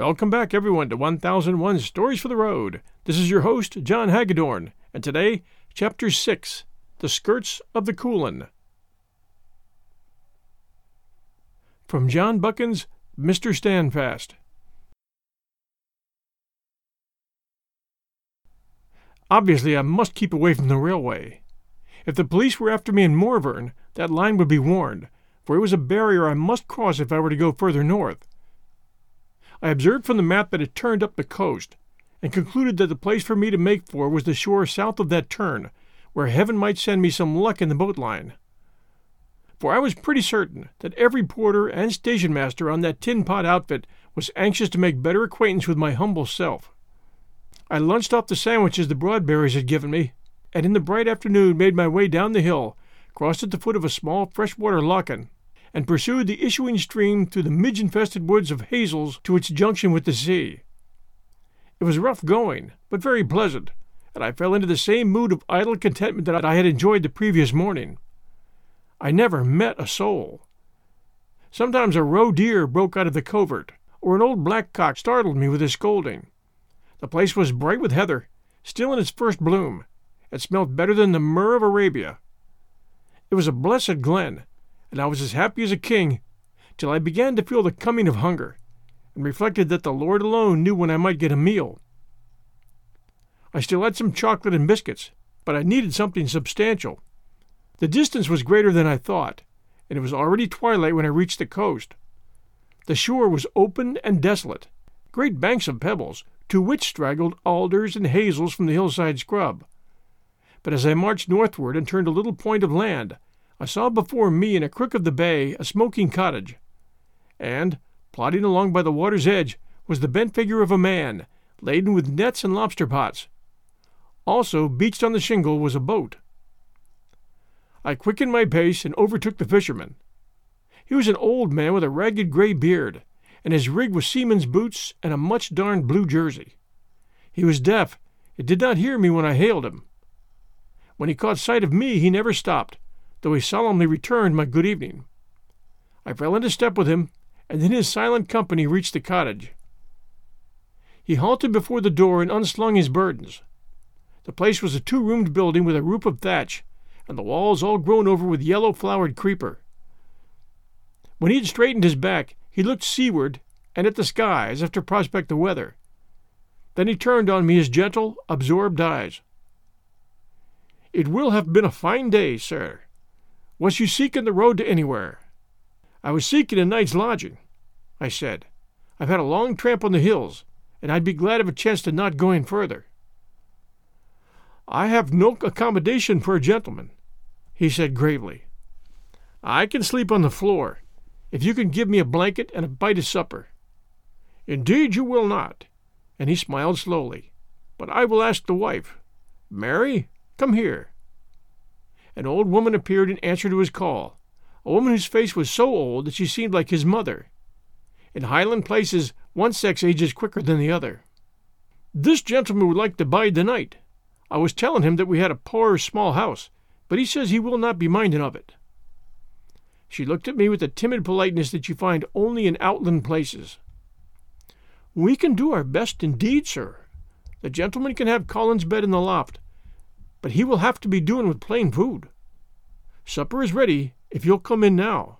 Welcome back, everyone, to 1001 Stories for the Road. This is your host, John Hagedorn, and today, Chapter 6 The Skirts of the Coolin. From John Buchan's Mr. Standfast. Obviously, I must keep away from the railway. If the police were after me in Morvern, that line would be warned, for it was a barrier I must cross if I were to go further north. I observed from the map that it turned up the coast, and concluded that the place for me to make for was the shore south of that turn, where heaven might send me some luck in the boat line. For I was pretty certain that every porter and station master on that tin pot outfit was anxious to make better acquaintance with my humble self. I lunched off the sandwiches the Broadberries had given me, and in the bright afternoon made my way down the hill, crossed at the foot of a small freshwater lough, and pursued the issuing stream through the midge infested woods of hazels to its junction with the sea. It was rough going, but very pleasant, and I fell into the same mood of idle contentment that I had enjoyed the previous morning. I never met a soul. Sometimes a roe deer broke out of the covert, or an old blackcock startled me with his scolding. The place was bright with heather, still in its first bloom. It smelt better than the myrrh of Arabia. It was a blessed glen, and I was as happy as a king, till I began to feel the coming of hunger, and reflected that the Lord alone knew when I might get a meal. I still had some chocolate and biscuits, but I needed something substantial. The distance was greater than I thought, and it was already twilight when I reached the coast. The shore was open and desolate, great banks of pebbles, to which straggled alders and hazels from the hillside scrub. But as I marched northward and turned a little point of land, I saw before me in a crook of the bay a smoking cottage, and, plodding along by the water's edge, was the bent figure of a man, laden with nets and lobster pots. Also, beached on the shingle was a boat. I quickened my pace and overtook the fisherman. He was an old man with a ragged gray beard, and his rig was seaman's boots and a much darned blue jersey. He was deaf, and did not hear me when I hailed him. When he caught sight of me, he never stopped, though he solemnly returned my good evening. I fell into step with him, and in his silent company reached the cottage. He halted before the door and unslung his burdens. The place was a two roomed building with a roof of thatch, and the walls all grown over with yellow flowered creeper. When he had straightened his back, he looked seaward and at the sky as if to prospect the weather. Then he turned on me his gentle, absorbed eyes. It will have been a fine day, sir, was you seeking the road to anywhere? I was seeking a night's lodging, I said. I've had a long tramp on the hills, and I'd be glad of a chance to not go in further. I have no accommodation for a gentleman, he said gravely. I can sleep on the floor, if you can give me a blanket and a bite of supper. Indeed you will not, and he smiled slowly. But I will ask the wife. Mary, come here an old woman appeared in answer to his call, a woman whose face was so old that she seemed like his mother. In Highland places, one sex ages quicker than the other. This gentleman would like to bide the night. I was telling him that we had a poor small house, but he says he will not be minding of it. She looked at me with the timid politeness that you find only in outland places. We can do our best indeed, sir. The gentleman can have Colin's bed in the loft, but he will have to be doing with plain food. Supper is ready if you'll come in now.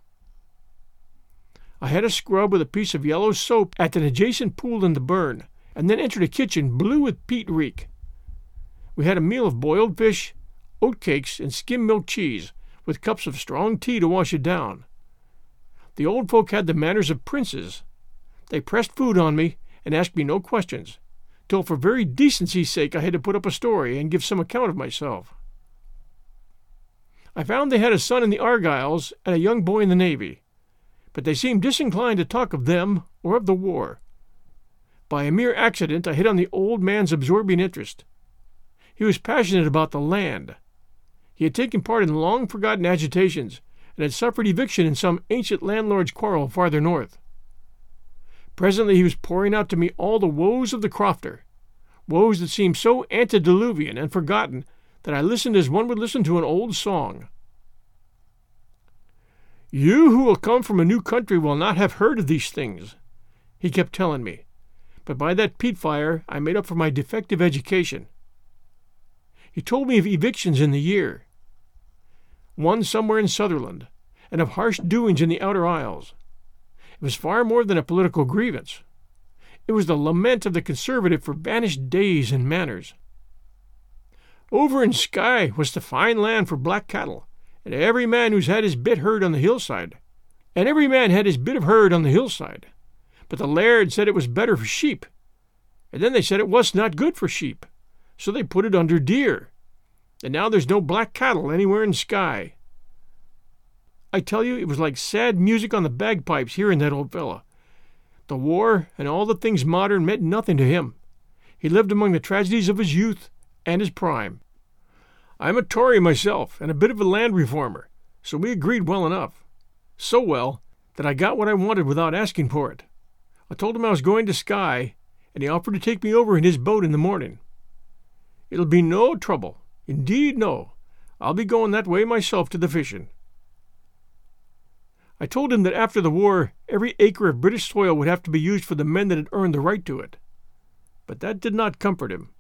I had a scrub with a piece of yellow soap at an adjacent pool in the burn, and then entered a kitchen blue with peat reek. We had a meal of boiled fish, oatcakes, and skim milk cheese, with cups of strong tea to wash it down. The old folk had the manners of princes. They pressed food on me and asked me no questions, till for very decency's sake I had to put up a story and give some account of myself. I found they had a son in the Argylls and a young boy in the Navy, but they seemed disinclined to talk of them or of the war. By a mere accident I hit on the old man's absorbing interest. He was passionate about the land. He had taken part in long forgotten agitations and had suffered eviction in some ancient landlord's quarrel farther north. Presently he was pouring out to me all the woes of the crofter, woes that seemed so antediluvian and forgotten that I listened as one would listen to an old song. You who will come from a new country will not have heard of these things, he kept telling me, but by that peat fire I made up for my defective education. He told me of evictions in the year, one somewhere in Sutherland, and of harsh doings in the Outer Isles. It was far more than a political grievance. It was the lament of the conservative for banished days and manners. Over in Skye was the fine land for black cattle, and every man who's had his bit heard on the hillside. And every man had his bit of herd on the hillside. But the laird said it was better for sheep. And then they said it was not good for sheep. So they put it under deer. And now there's no black cattle anywhere in Skye. I tell you, it was like sad music on the bagpipes hearing that old fellow. The war and all the things modern meant nothing to him. He lived among the tragedies of his youth and his prime. I'm a Tory myself and a bit of a land reformer, so we agreed well enough. So well that I got what I wanted without asking for it. I told him I was going to Skye, and he offered to take me over in his boat in the morning. It'll be no trouble. Indeed, no. I'll be going that way myself to the fishing. I told him that after the war, every acre of British soil would have to be used for the men that had earned the right to it. But that did not comfort him.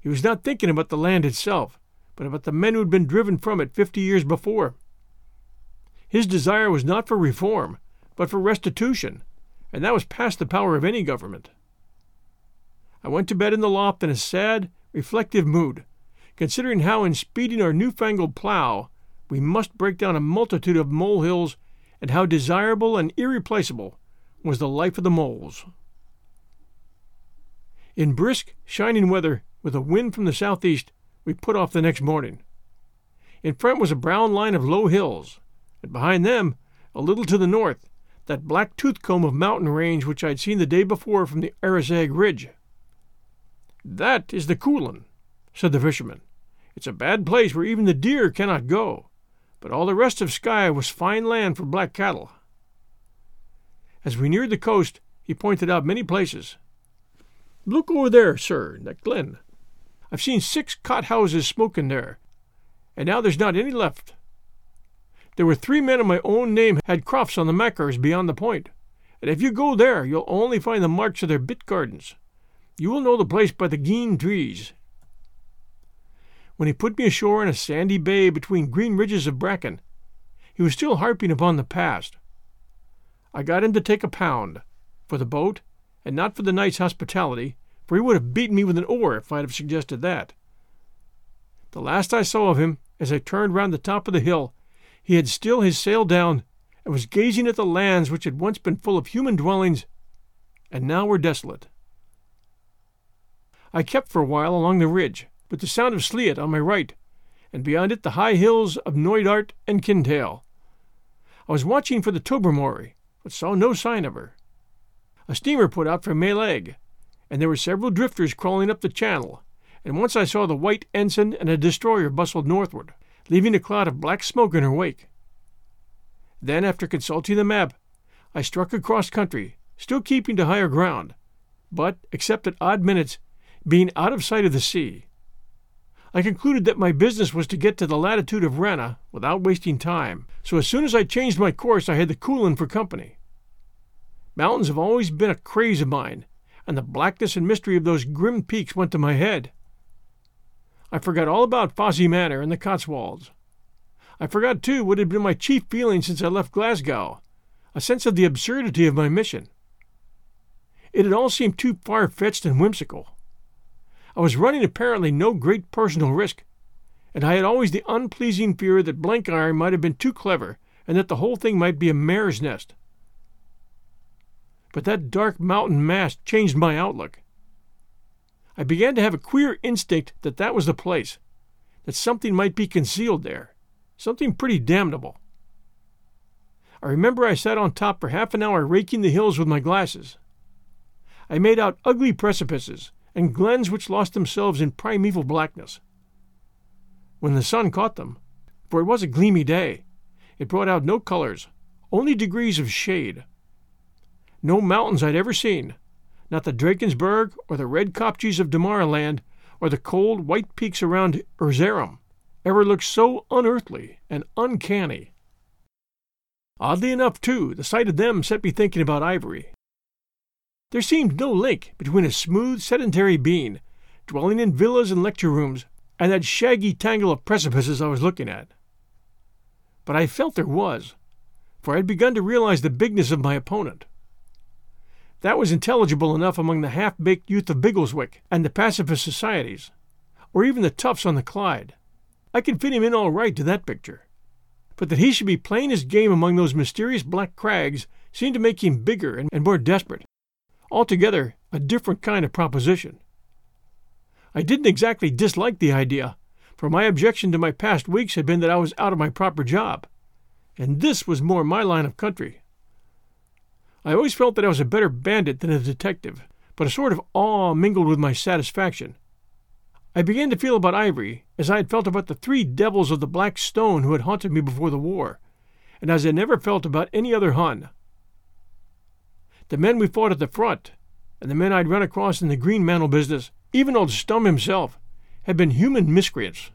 He was not thinking about the land itself, but about the men who had been driven from it fifty years before. His desire was not for reform, but for restitution, and that was past the power of any government. I went to bed in the loft in a sad, reflective mood, considering how in speeding our newfangled plough we must break down a multitude of molehills and how desirable and irreplaceable was the life of the moles. In brisk, shining weather, with a wind from the southeast, we put off the next morning. In front was a brown line of low hills, and behind them, a little to the north, that black toothcomb of mountain range which I had seen the day before from the Arisaig Ridge. That is the Coolin, said the fisherman. It's a bad place where even the deer cannot go but all the rest of Skye was fine land for black cattle. As we neared the coast, he pointed out many places. Look over there, sir, that glen. I've seen six cot houses smoking there, and now there's not any left. There were three men of my own name had crofts on the Machars beyond the point, and if you go there, you'll only find the marks of their bit gardens. You will know the place by the green trees when he put me ashore in a sandy bay between green ridges of bracken. He was still harping upon the past. I got him to take a pound for the boat, and not for the night's hospitality, for he would have beaten me with an oar if I'd have suggested that. The last I saw of him, as I turned round the top of the hill, he had still his sail down and was gazing at the lands which had once been full of human dwellings and now were desolate. I kept for a while along the ridge, with the sound of Sleat on my right, and beyond it the high hills of Knoydart and Kintail. I was watching for the Tobermory, but saw no sign of her. A steamer put out from Mallaig, and there were several drifters crawling up the channel, and once I saw the white ensign and a destroyer bustled northward, leaving a cloud of black smoke in her wake. Then, after consulting the map, I struck across country, still keeping to higher ground, but, except at odd minutes, being out of sight of the sea. I concluded that my business was to get to the latitude of Ranna without wasting time, so as soon as I changed my course I had the Coolin for company. Mountains have always been a craze of mine, and the blackness and mystery of those grim peaks went to my head. I forgot all about Fosse Manor and the Cotswolds. I forgot, too, what had been my chief feeling since I left Glasgow a sense of the absurdity of my mission. It had all seemed too far fetched and whimsical. I was running apparently no great personal risk, and I had always the unpleasing fear that Blenkiron might have been too clever and that the whole thing might be a mare's nest. But that dark mountain mass changed my outlook. I began to have a queer instinct that that was the place, that something might be concealed there, something pretty damnable. I remember I sat on top for half an hour raking the hills with my glasses. I made out ugly precipices and glens which lost themselves in primeval blackness. When the sun caught them, for it was a gleamy day, it brought out no colors, only degrees of shade. No mountains I'd ever seen, not the Drakensberg or the red kopjes of Damaraland or the cold white peaks around Erzerum, ever looked so unearthly and uncanny. Oddly enough, too, the sight of them set me thinking about ivory. There seemed no link between a smooth, sedentary being, dwelling in villas and lecture rooms, and that shaggy tangle of precipices I was looking at. But I felt there was, for I had begun to realize the bigness of my opponent. That was intelligible enough among the half baked youth of Biggleswick and the pacifist societies, or even the toughs on the Clyde. I could fit him in all right to that picture. But that he should be playing his game among those mysterious black crags seemed to make him bigger and more desperate. Altogether a different kind of proposition. I didn't exactly dislike the idea, for my objection to my past weeks had been that I was out of my proper job, and this was more my line of country. I always felt that I was a better bandit than a detective, but a sort of awe mingled with my satisfaction. I began to feel about Ivory as I had felt about the three devils of the Black Stone who had haunted me before the war, and as I never felt about any other Hun. The men we fought at the front, and the men I'd run across in the Greenmantle business, even old Stumm himself, had been human miscreants.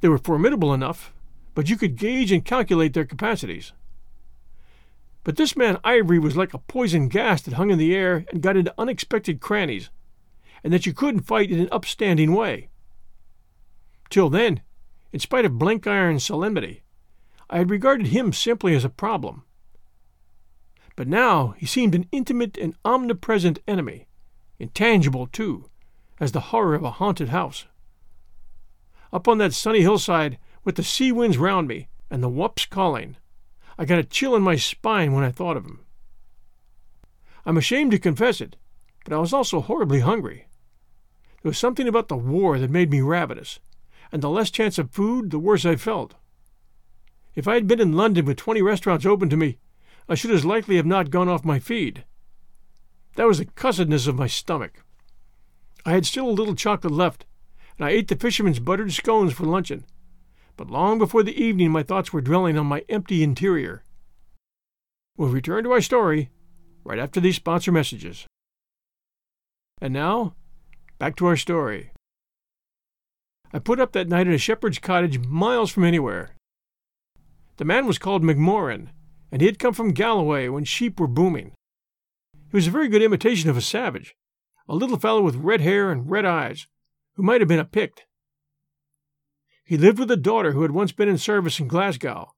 They were formidable enough, but you could gauge and calculate their capacities. But this man Ivory was like a poison gas that hung in the air and got into unexpected crannies, and that you couldn't fight in an upstanding way. Till then, in spite of Blenkiron's solemnity, I had regarded him simply as a problem. But now he seemed an intimate and omnipresent enemy, intangible, too, as the horror of a haunted house. Up on that sunny hillside, with the sea winds round me and the whaups calling, I got a chill in my spine when I thought of him. I'm ashamed to confess it, but I was also horribly hungry. There was something about the war that made me ravenous, and the less chance of food, the worse I felt. If I had been in London with twenty restaurants open to me, I should as likely have not gone off my feed. That was the cussedness of my stomach. I had still a little chocolate left, and I ate the fisherman's buttered scones for luncheon. But long before the evening, my thoughts were dwelling on my empty interior. We'll return to our story right after these sponsor messages. And now, back to our story. I put up that night at a shepherd's cottage miles from anywhere. The man was called McMorrin, and he had come from Galloway when sheep were booming. He was a very good imitation of a savage, a little fellow with red hair and red eyes, who might have been a Pict. He lived with a daughter who had once been in service in Glasgow,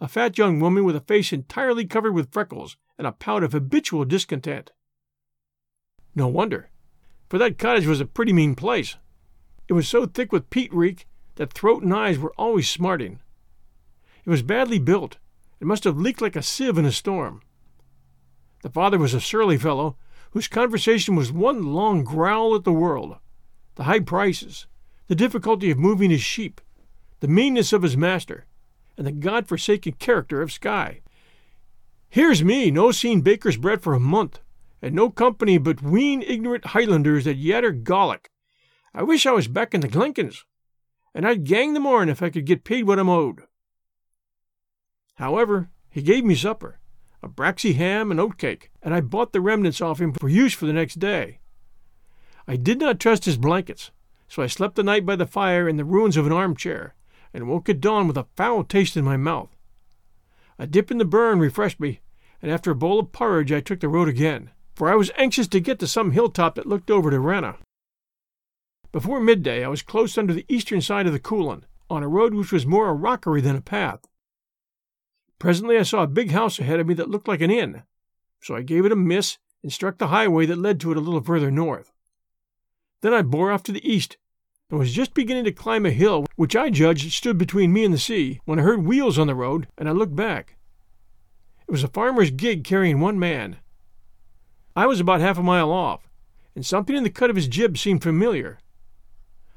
a fat young woman with a face entirely covered with freckles and a pout of habitual discontent. No wonder, for that cottage was a pretty mean place. It was so thick with peat reek that throat and eyes were always smarting. It was badly built, it must have leaked like a sieve in a storm. The father was a surly fellow whose conversation was one long growl at the world, the high prices, the difficulty of moving his sheep, the meanness of his master, and the god forsaken character of Skye. Here's me, no seen baker's bread for a month, and no company but ween ignorant Highlanders that yatter Gallic. I wish I was back in the Glenkens, and I'd gang the morn if I could get paid what I'm owed. However, he gave me supper, a braxy ham and oatcake, and I bought the remnants off him for use for the next day. I did not trust his blankets, so I slept the night by the fire in the ruins of an armchair, and woke at dawn with a foul taste in my mouth. A dip in the burn refreshed me, and after a bowl of porridge I took the road again, for I was anxious to get to some hilltop that looked over to Ranna. Before midday I was close under the eastern side of the Coolin, on a road which was more a rockery than a path. Presently I saw a big house ahead of me that looked like an inn, so I gave it a miss and struck the highway that led to it a little further north. Then I bore off to the east and was just beginning to climb a hill which I judged stood between me and the sea when I heard wheels on the road and I looked back. It was a farmer's gig carrying one man. I was about half a mile off, and something in the cut of his jib seemed familiar.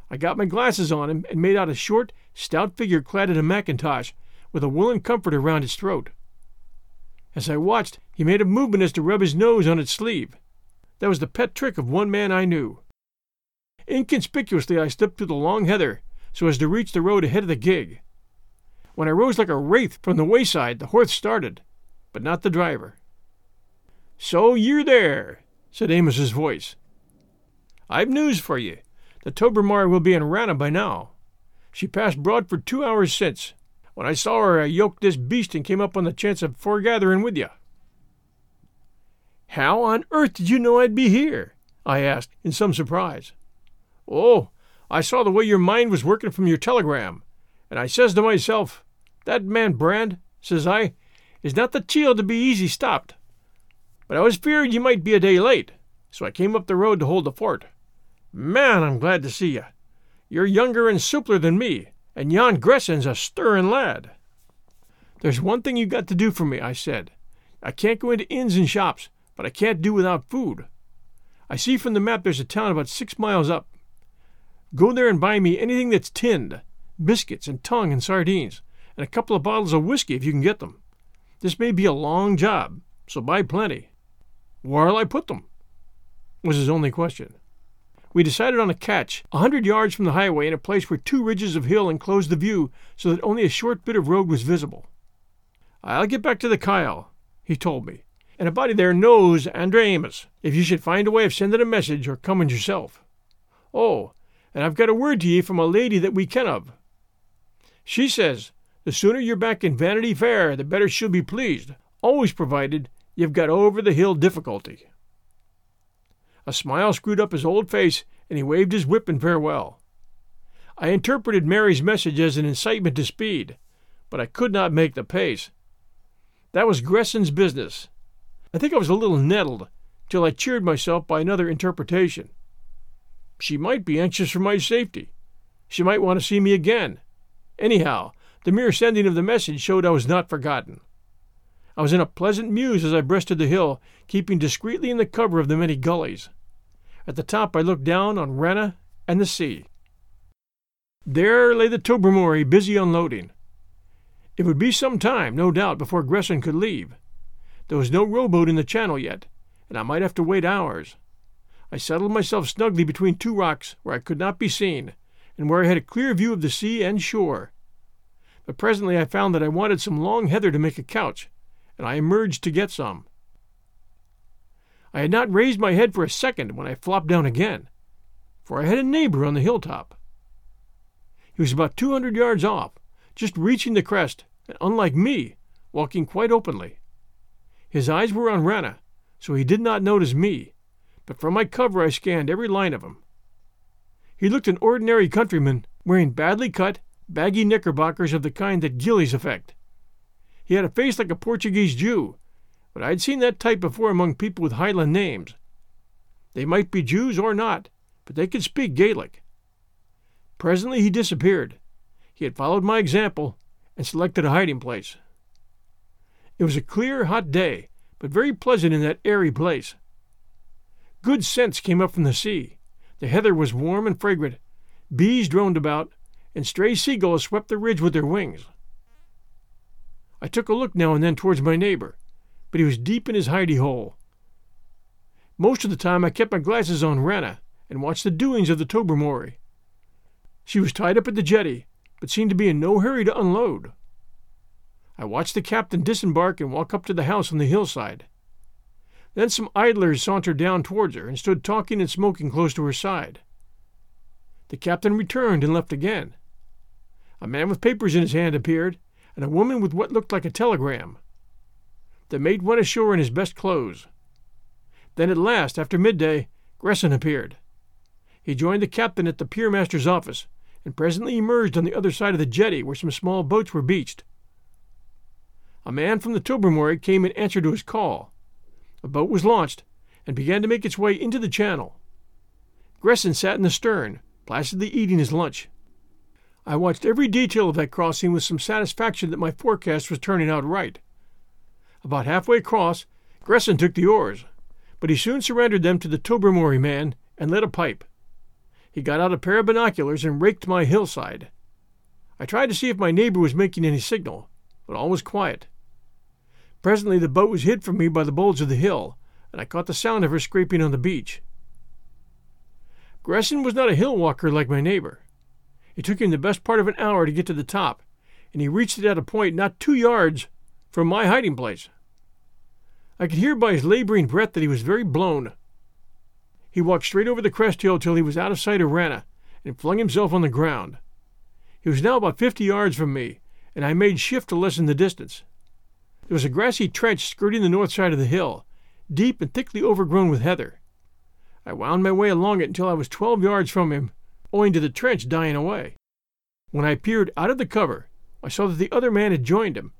I got my glasses on him and made out a short, stout figure clad in a mackintosh with a woolen comforter round his throat. As I watched, he made a movement as to rub his nose on its sleeve. That was the pet trick of one man I knew. Inconspicuously, I slipped through the long heather so as to reach the road ahead of the gig. When I rose like a wraith from the wayside, the horse started, but not the driver. So you're there, said Amos's voice. I've news for you. The Tobermory will be in Ranna by now. She passed Broadford two hours since, when I saw her, I yoked this beast and came up on the chance of foregathering with you. How on earth did you know I'd be here? I asked, in some surprise. Oh, I saw the way your mind was working from your telegram, and I says to myself, That man Brand, says I, is not the chiel to be easy stopped. But I was feared you might be a day late, so I came up the road to hold the fort. Man, I'm glad to see you. You're younger and soopler than me, and yon Gresson's a stirrin' lad. There's one thing you got to do for me, I said. I can't go into inns and shops, but I can't do without food. I see from the map there's a town about six miles up. Go there and buy me anything that's tinned biscuits and tongue and sardines, and a couple of bottles of whiskey if you can get them. This may be a long job, so buy plenty. Where'll I put them? was his only question. We decided on a catch, a hundred yards from the highway in a place where two ridges of hill enclosed the view so that only a short bit of road was visible. I'll get back to the Kyle, he told me, and a body there knows Andre Amos, if you should find a way of sending a message or coming yourself. Oh, and I've got a word to ye from a lady that we ken of. She says, the sooner you're back in Vanity Fair, the better she'll be pleased, always provided you've got over the hill difficulty. A smile screwed up his old face, and he waved his whip in farewell. I interpreted Mary's message as an incitement to speed, but I could not make the pace. That was Gresson's business. I think I was a little nettled, till I cheered myself by another interpretation. She might be anxious for my safety. She might want to see me again. Anyhow, the mere sending of the message showed I was not forgotten. I was in a pleasant muse as I breasted the hill, keeping discreetly in the cover of the many gullies. At the top I looked down on Ranna and the sea. There lay the Tobermory busy unloading. It would be some time, no doubt, before Gresson could leave. There was no rowboat in the channel yet, and I might have to wait hours. I settled myself snugly between two rocks where I could not be seen, and where I had a clear view of the sea and shore. But presently I found that I wanted some long heather to make a couch, and I emerged to get some. I had not raised my head for a second when I flopped down again, for I had a neighbor on the hilltop. He was about two hundred yards off, just reaching the crest, and unlike me, walking quite openly. His eyes were on Ranna, so he did not notice me, but from my cover I scanned every line of him. He looked an ordinary countryman, wearing badly cut, baggy knickerbockers of the kind that gillies affect. He had a face like a Portuguese Jew, but I'd seen that type before among people with Highland names. They might be Jews or not, but they could speak Gaelic. Presently he disappeared. He had followed my example and selected a hiding place. It was a clear, hot day, but very pleasant in that airy place. Good scents came up from the sea. The heather was warm and fragrant. Bees droned about, and stray seagulls swept the ridge with their wings. I took a look now and then towards my neighbor, but he was deep in his hidey hole. Most of the time I kept my glasses on Ranna and watched the doings of the Tobermory. She was tied up at the jetty, but seemed to be in no hurry to unload. I watched the captain disembark and walk up to the house on the hillside. Then some idlers sauntered down towards her and stood talking and smoking close to her side. The captain returned and left again. A man with papers in his hand appeared, and a woman with what looked like a telegram. The mate went ashore in his best clothes. Then at last, after midday, Gresson appeared. He joined the captain at the pier master's office, and presently emerged on the other side of the jetty where some small boats were beached. A man from the Tobermory came in answer to his call. A boat was launched, and began to make its way into the channel. Gresson sat in the stern, placidly eating his lunch. I watched every detail of that crossing with some satisfaction that my forecast was turning out right. About halfway across, Gresson took the oars, but he soon surrendered them to the Tobermory man and lit a pipe. He got out a pair of binoculars and raked my hillside. I tried to see if my neighbor was making any signal, but all was quiet. Presently the boat was hid from me by the bulge of the hill, and I caught the sound of her scraping on the beach. Gresson was not a hill walker like my neighbor. It took him the best part of an hour to get to the top, and he reached it at a point not two yards from my hiding place. I could hear by his laboring breath that he was very blown. He walked straight over the crest hill till he was out of sight of Ranna, and flung himself on the ground. He was now about fifty yards from me, and I made shift to lessen the distance. There was a grassy trench skirting the north side of the hill, deep and thickly overgrown with heather. I wound my way along it until I was twelve yards from him, owing to the trench dying away. When I peered out of the cover, I saw that the other man had joined him.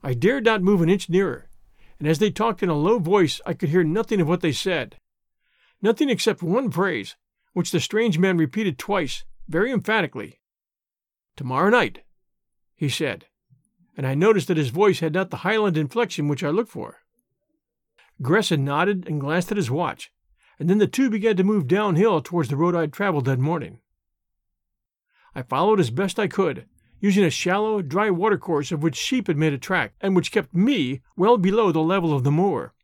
I dared not move an inch nearer, and as they talked in a low voice, I could hear nothing of what they said. Nothing except one phrase, which the strange man repeated twice, very emphatically. Tomorrow night, he said, and I noticed that his voice had not the Highland inflection which I looked for. Gresson nodded and glanced at his watch, and then the two began to move downhill towards the road I had traveled that morning. I followed as best I could, using a shallow, dry watercourse of which sheep had made a track, and which kept me well below the level of the moor.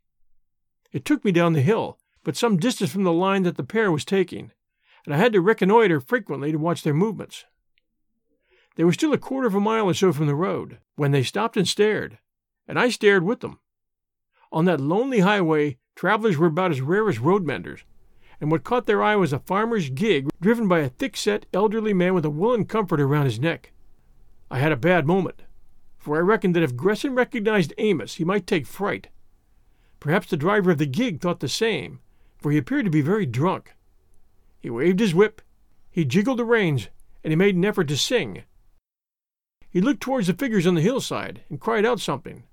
It took me down the hill, but some distance from the line that the pair was taking, and I had to reconnoiter frequently to watch their movements. They were still a quarter of a mile or so from the road when they stopped and stared, and I stared with them. On that lonely highway, travelers were about as rare as road menders, and what caught their eye was a farmer's gig driven by a thick set, elderly man with a woolen comforter around his neck. I had a bad moment, for I reckoned that if Gresson recognized Amos, he might take fright. Perhaps the driver of the gig thought the same, for he appeared to be very drunk. He waved his whip, he jiggled the reins, and he made an effort to sing. He looked towards the figures on the hillside and cried out something.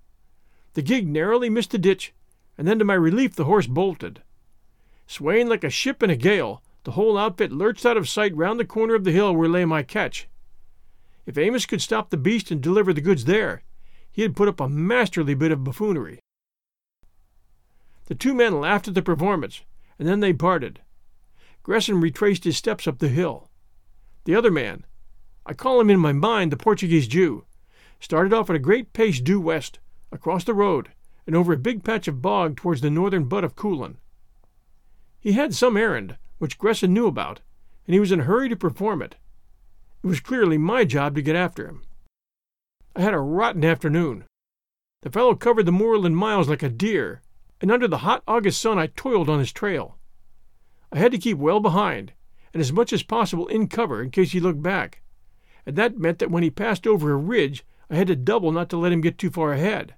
The gig narrowly missed the ditch, and then to my relief the horse bolted. Swaying like a ship in a gale, the whole outfit lurched out of sight round the corner of the hill where lay my catch. If Amos could stop the beast and deliver the goods there, he had put up a masterly bit of buffoonery. The two men laughed at the performance, and then they parted. Gresson retraced his steps up the hill. The other man, I call him in my mind the Portuguese Jew, started off at a great pace due west, across the road, and over a big patch of bog towards the northern butt of Coolin. He had some errand, which Gresson knew about, and he was in a hurry to perform it. It was clearly my job to get after him. I had a rotten afternoon. The fellow covered the moorland miles like a deer, and under the hot August sun I toiled on his trail. I had to keep well behind, and as much as possible in cover in case he looked back, and that meant that when he passed over a ridge I had to double not to let him get too far ahead,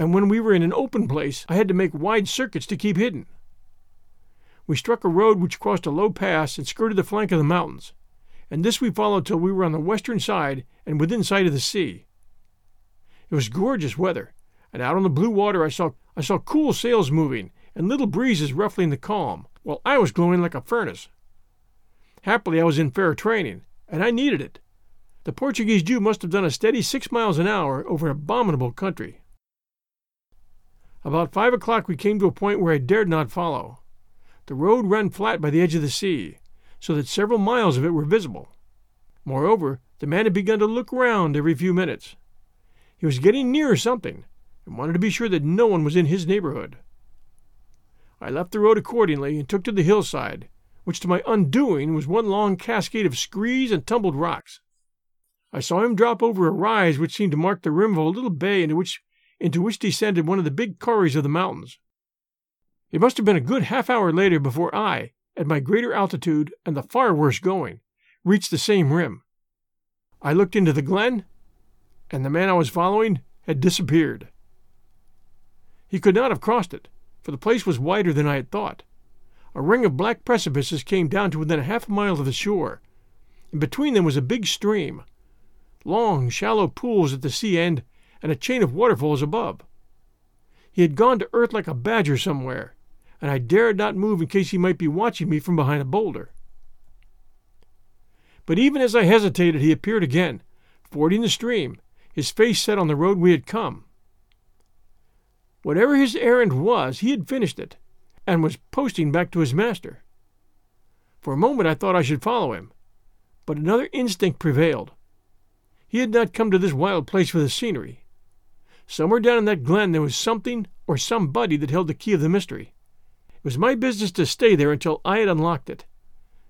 and when we were in an open place I had to make wide circuits to keep hidden. We struck a road which crossed a low pass and skirted the flank of the mountains and this we followed till we were on the western side and within sight of the sea. It was gorgeous weather, and out on the blue water I saw I saw cool sails moving and little breezes ruffling the calm, while I was glowing like a furnace. Happily I was in fair training, and I needed it. The Portuguese Jew must have done a steady six miles an hour over abominable country. About five o'clock we came to a point where I dared not follow. The road ran flat by the edge of the sea, so that several miles of it were visible. Moreover, the man had begun to look round every few minutes. He was getting near something, and wanted to be sure that no one was in his neighborhood. I left the road accordingly and took to the hillside, which to my undoing was one long cascade of screes and tumbled rocks. I saw him drop over a rise which seemed to mark the rim of a little bay into which into which descended one of the big corries of the mountains. It must have been a good half hour later before I, at my greater altitude and the far worse going, reached the same rim. I looked into the glen, and the man I was following had disappeared. He could not have crossed it, for the place was wider than I had thought. A ring of black precipices came down to within a half mile of the shore, and between them was a big stream, long, shallow pools at the sea end, and a chain of waterfalls above. He had gone to earth like a badger somewhere, and I dared not move in case he might be watching me from behind a boulder. But even as I hesitated, he appeared again, fording the stream, his face set on the road we had come. Whatever his errand was, he had finished it, and was posting back to his master. For a moment I thought I should follow him, but another instinct prevailed. He had not come to this wild place for the scenery. Somewhere down in that glen there was something or somebody that held the key of the mystery. It was my business to stay there until I had unlocked it.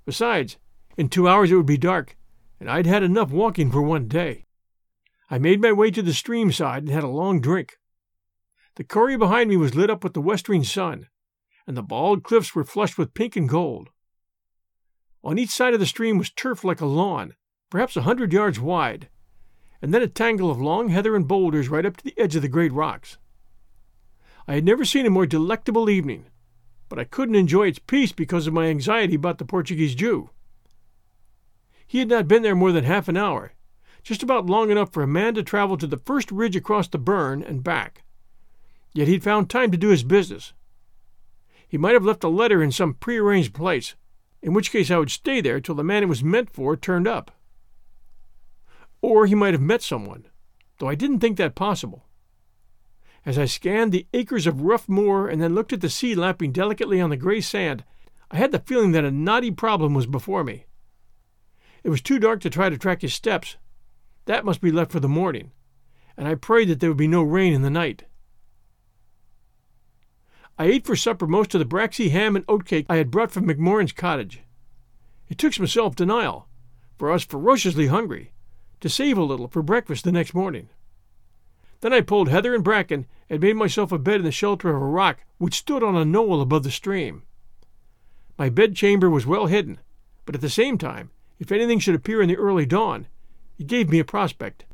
Besides, in two hours it would be dark, and I'd had enough walking for one day. I made my way to the stream side and had a long drink. The corrie behind me was lit up with the westering sun, and the bald cliffs were flushed with pink and gold. On each side of the stream was turf like a lawn, perhaps a hundred yards wide, and then a tangle of long heather and boulders right up to the edge of the great rocks. I had never seen a more delectable evening, but I couldn't enjoy its peace because of my anxiety about the Portuguese Jew. He had not been there more than half an hour, just about long enough for a man to travel to the first ridge across the burn and back. Yet he'd found time to do his business. He might have left a letter in some prearranged place, in which case I would stay there till the man it was meant for turned up. Or he might have met someone, though I didn't think that possible. As I scanned the acres of rough moor and then looked at the sea lapping delicately on the gray sand, I had the feeling that a knotty problem was before me. It was too dark to try to track his steps. That must be left for the morning, and I prayed that there would be no rain in the night. I ate for supper most of the braxy ham and oatcake I had brought from McMorrin's cottage. It took some self denial, for I was ferociously hungry, to save a little for breakfast the next morning. Then I pulled heather and bracken and made myself a bed in the shelter of a rock which stood on a knoll above the stream. My bedchamber was well hidden, but at the same time, if anything should appear in the early dawn, it gave me a prospect.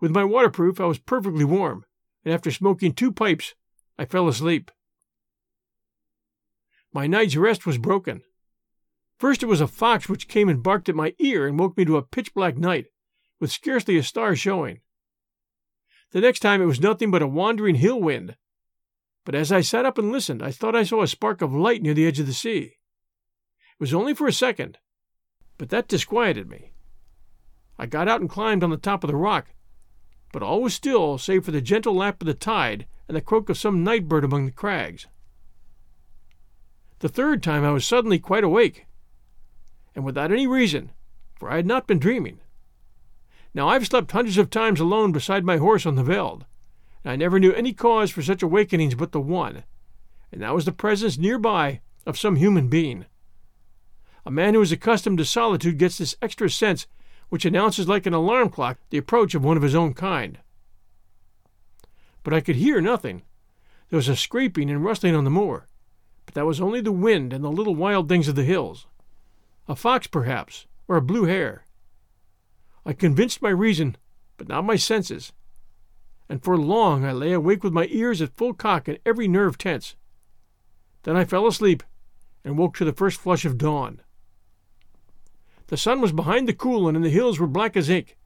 With my waterproof, I was perfectly warm, and after smoking two pipes, I fell asleep. My night's rest was broken. First it was a fox which came and barked at my ear and woke me to a pitch black night, with scarcely a star showing. The next time it was nothing but a wandering hill wind. But as I sat up and listened, I thought I saw a spark of light near the edge of the sea. It was only for a second, but that disquieted me. I got out and climbed on the top of the rock, but all was still save for the gentle lap of the tide and the croak of some night bird among the crags. The third time I was suddenly quite awake, and without any reason, for I had not been dreaming. Now I've slept hundreds of times alone beside my horse on the veld, and I never knew any cause for such awakenings but the one, and that was the presence nearby of some human being. A man who is accustomed to solitude gets this extra sense which announces like an alarm clock the approach of one of his own kind. But I could hear nothing. There was a scraping and rustling on the moor, but that was only the wind and the little wild things of the hills. A fox, perhaps, or a blue hare. I convinced my reason, but not my senses, and for long I lay awake with my ears at full cock and every nerve tense. Then I fell asleep and woke to the first flush of dawn. The sun was behind the Coolin and the hills were black as ink,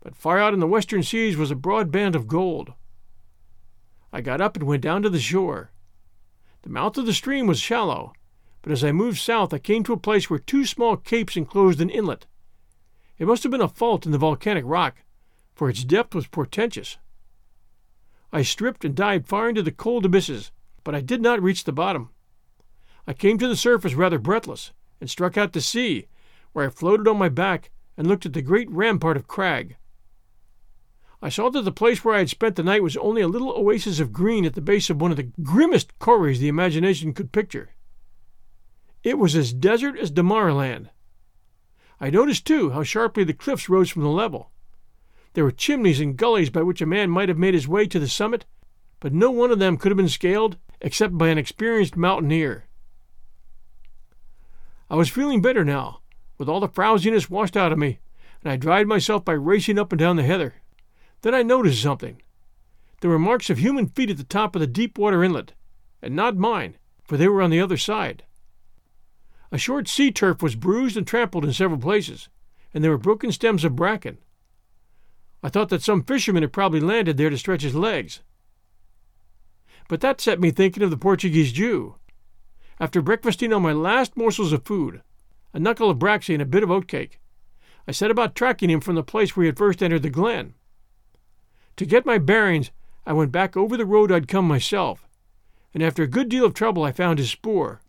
but far out in the western seas was a broad band of gold. I got up and went down to the shore. The mouth of the stream was shallow, but as I moved south I came to a place where two small capes enclosed an inlet. It must have been a fault in the volcanic rock, for its depth was portentous. I stripped and dived far into the cold abysses, but I did not reach the bottom. I came to the surface rather breathless, and struck out to sea, where I floated on my back and looked at the great rampart of crag. I saw that the place where I had spent the night was only a little oasis of green at the base of one of the grimmest corries the imagination could picture. It was as desert as Damaraland, I noticed, too, how sharply the cliffs rose from the level. There were chimneys and gullies by which a man might have made his way to the summit, but no one of them could have been scaled except by an experienced mountaineer. I was feeling better now, with all the frowsiness washed out of me, and I dried myself by racing up and down the heather. Then I noticed something. There were marks of human feet at the top of the deep water inlet, and not mine, for they were on the other side. A short sea turf was bruised and trampled in several places, and there were broken stems of bracken. I thought that some fisherman had probably landed there to stretch his legs. But that set me thinking of the Portuguese Jew. After breakfasting on my last morsels of food, a knuckle of braxy and a bit of oatcake, I set about tracking him from the place where he had first entered the glen. To get my bearings, I went back over the road I'd come myself, and after a good deal of trouble I found his spoor.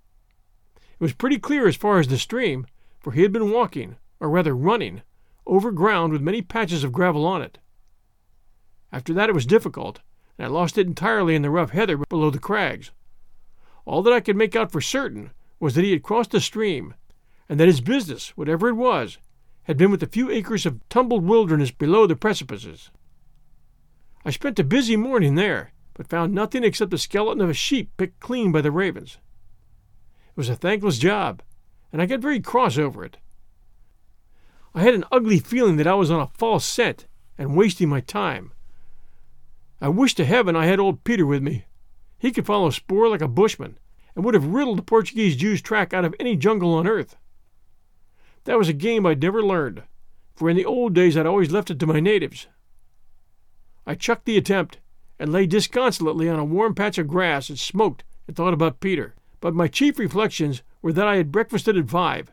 It was pretty clear as far as the stream, for he had been walking, or rather running, over ground with many patches of gravel on it. After that it was difficult, and I lost it entirely in the rough heather below the crags. All that I could make out for certain was that he had crossed the stream, and that his business, whatever it was, had been with the few acres of tumbled wilderness below the precipices. I spent a busy morning there, but found nothing except the skeleton of a sheep picked clean by the ravens. Was a thankless job, and I got very cross over it. I had an ugly feeling that I was on a false scent and wasting my time. I wished to heaven I had old Peter with me. He could follow spoor like a bushman, and would have riddled the Portuguese Jew's track out of any jungle on earth. That was a game I'd never learned, for in the old days I'd always left it to my natives. I chucked the attempt and lay disconsolately on a warm patch of grass and smoked and thought about Peter. But my chief reflections were that I had breakfasted at five,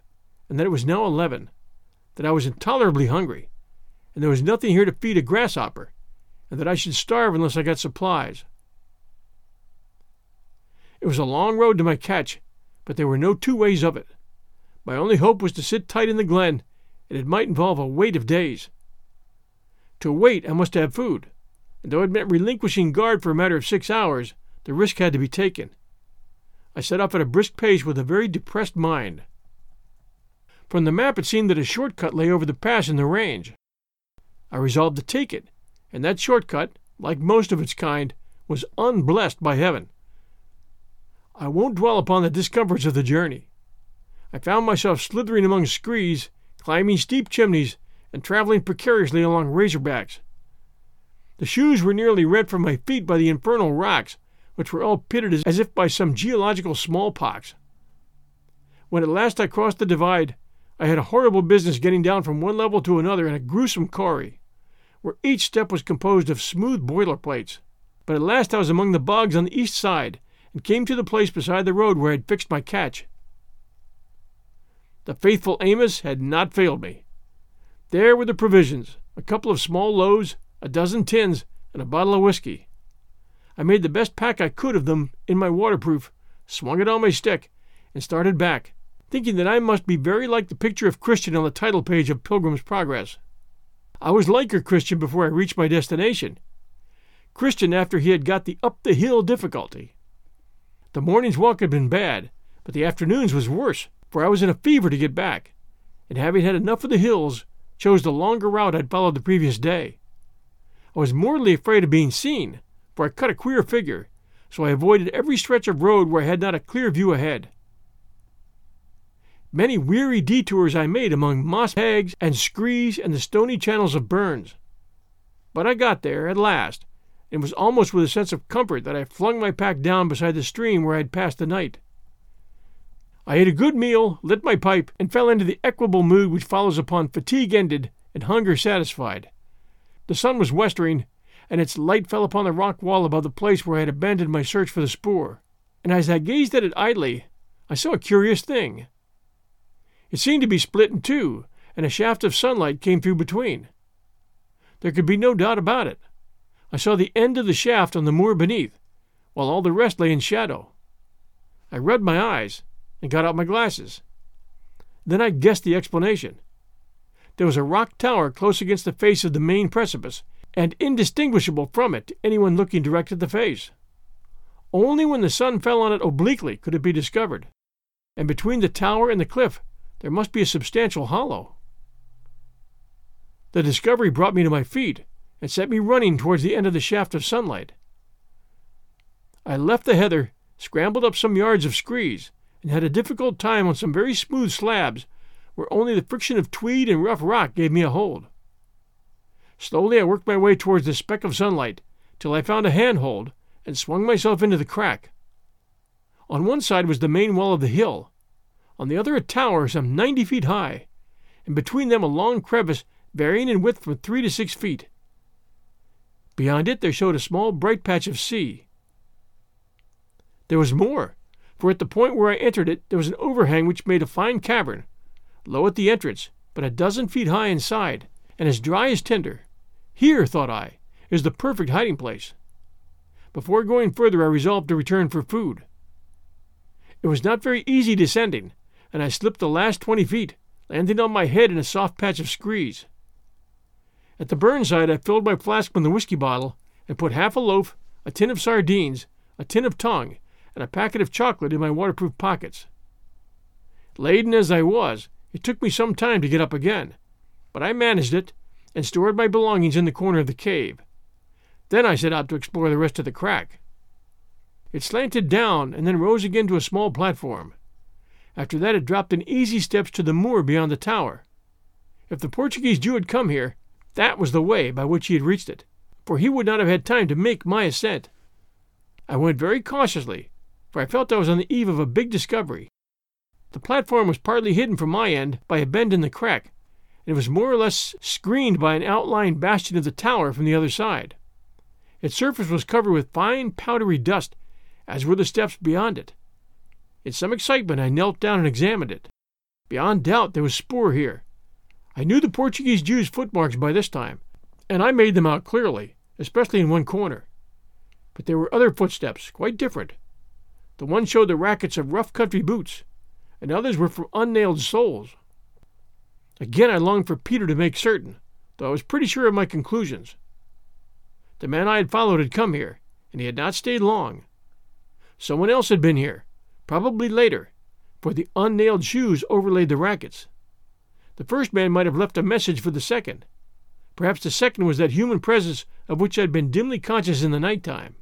and that it was now eleven, that I was intolerably hungry, and there was nothing here to feed a grasshopper, and that I should starve unless I got supplies. It was a long road to my catch, but there were no two ways of it. My only hope was to sit tight in the glen, and it might involve a wait of days. To wait, I must have food, and though it meant relinquishing guard for a matter of six hours, the risk had to be taken. I set off at a brisk pace with a very depressed mind. From the map, it seemed that a shortcut lay over the pass in the range. I resolved to take it, and that shortcut, like most of its kind, was unblessed by heaven. I won't dwell upon the discomforts of the journey. I found myself slithering among screes, climbing steep chimneys, and traveling precariously along razorbacks. The shoes were nearly rent from my feet by the infernal rocks, which were all pitted as if by some geological smallpox. When at last I crossed the divide, I had a horrible business getting down from one level to another in a gruesome corrie, where each step was composed of smooth boilerplates. But at last I was among the bogs on the east side, and came to the place beside the road where I had fixed my catch. The faithful Amos had not failed me. There were the provisions a couple of small loaves, a dozen tins, and a bottle of whiskey. I made the best pack I could of them in my waterproof, swung it on my stick, and started back, thinking that I must be very like the picture of Christian on the title page of Pilgrim's Progress. I was liker Christian before I reached my destination. Christian after he had got the up the hill difficulty. The morning's walk had been bad, but the afternoon's was worse, for I was in a fever to get back, and having had enough of the hills, chose the longer route I'd followed the previous day. I was mortally afraid of being seen, for I cut a queer figure, so I avoided every stretch of road where I had not a clear view ahead. Many weary detours I made among moss hags and screes and the stony channels of burns. But I got there at last, and it was almost with a sense of comfort that I flung my pack down beside the stream where I had passed the night. I ate a good meal, lit my pipe, and fell into the equable mood which follows upon fatigue ended and hunger satisfied. The sun was westering, and its light fell upon the rock wall above the place where I had abandoned my search for the spoor, and as I gazed at it idly, I saw a curious thing. It seemed to be split in two, and a shaft of sunlight came through between. There could be no doubt about it. I saw the end of the shaft on the moor beneath, while all the rest lay in shadow. I rubbed my eyes and got out my glasses. Then I guessed the explanation. There was a rock tower close against the face of the main precipice, and indistinguishable from it to anyone looking direct at the face. Only when the sun fell on it obliquely could it be discovered, and between the tower and the cliff there must be a substantial hollow. The discovery brought me to my feet, and set me running towards the end of the shaft of sunlight. I left the heather, scrambled up some yards of screes, and had a difficult time on some very smooth slabs where only the friction of tweed and rough rock gave me a hold. Slowly I worked my way towards the speck of sunlight till I found a handhold and swung myself into the crack. On one side was the main wall of the hill, on the other a tower some ninety feet high, and between them a long crevice varying in width from three to six feet. Beyond it there showed a small bright patch of sea. There was more, for at the point where I entered it there was an overhang which made a fine cavern, low at the entrance, but a dozen feet high inside, and as dry as tinder. Here, thought I, is the perfect hiding place. Before going further, I resolved to return for food. It was not very easy descending, and I slipped the last twenty feet, landing on my head in a soft patch of screes. At the burnside, I filled my flask from the whiskey bottle and put half a loaf, a tin of sardines, a tin of tongue, and a packet of chocolate in my waterproof pockets. Laden as I was, it took me some time to get up again, but I managed it and stored my belongings in the corner of the cave. Then I set out to explore the rest of the crack. It slanted down and then rose again to a small platform. After that, it dropped in easy steps to the moor beyond the tower. If the Portuguese Jew had come here, that was the way by which he had reached it, for he would not have had time to make my ascent. I went very cautiously, for I felt I was on the eve of a big discovery. The platform was partly hidden from my end by a bend in the crack, and it was more or less screened by an outlying bastion of the tower from the other side. Its surface was covered with fine powdery dust, as were the steps beyond it. In some excitement, I knelt down and examined it. Beyond doubt, there was spoor here. I knew the Portuguese Jew's footmarks by this time, and I made them out clearly, especially in one corner. But there were other footsteps, quite different. The one showed the tackets of rough country boots, and others were from unnailed soles. Again I longed for Peter to make certain, though I was pretty sure of my conclusions. The man I had followed had come here, and he had not stayed long. Someone else had been here, probably later, for the unnailed shoes overlaid the tackets. The first man might have left a message for the second. Perhaps the second was that human presence of which I had been dimly conscious in the night time.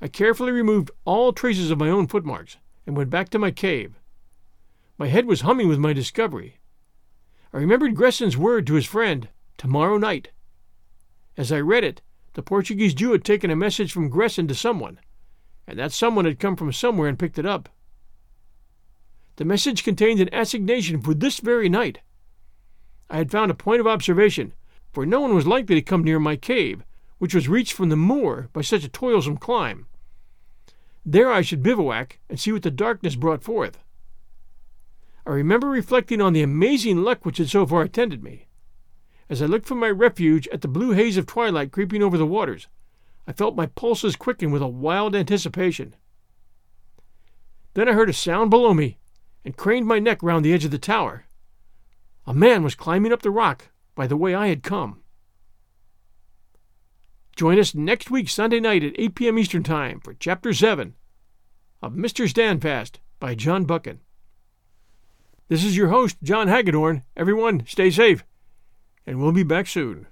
I carefully removed all traces of my own footmarks and went back to my cave. My head was humming with my discovery. I remembered Gresson's word to his friend, tomorrow night. As I read it, the Portuguese Jew had taken a message from Gresson to someone, and that someone had come from somewhere and picked it up. The message contained an assignation for this very night. I had found a point of observation, for no one was likely to come near my cave, which was reached from the moor by such a toilsome climb. There I should bivouac and see what the darkness brought forth. I remember reflecting on the amazing luck which had so far attended me. As I looked from my refuge at the blue haze of twilight creeping over the waters, I felt my pulses quicken with a wild anticipation. Then I heard a sound below me and craned my neck round the edge of the tower. A man was climbing up the rock by the way I had come. Join us next week, Sunday night at 8 p.m. Eastern Time, for Chapter 7 of Mr. Standfast by John Buchan. This is your host, John Hagedorn. Everyone, stay safe, and we'll be back soon.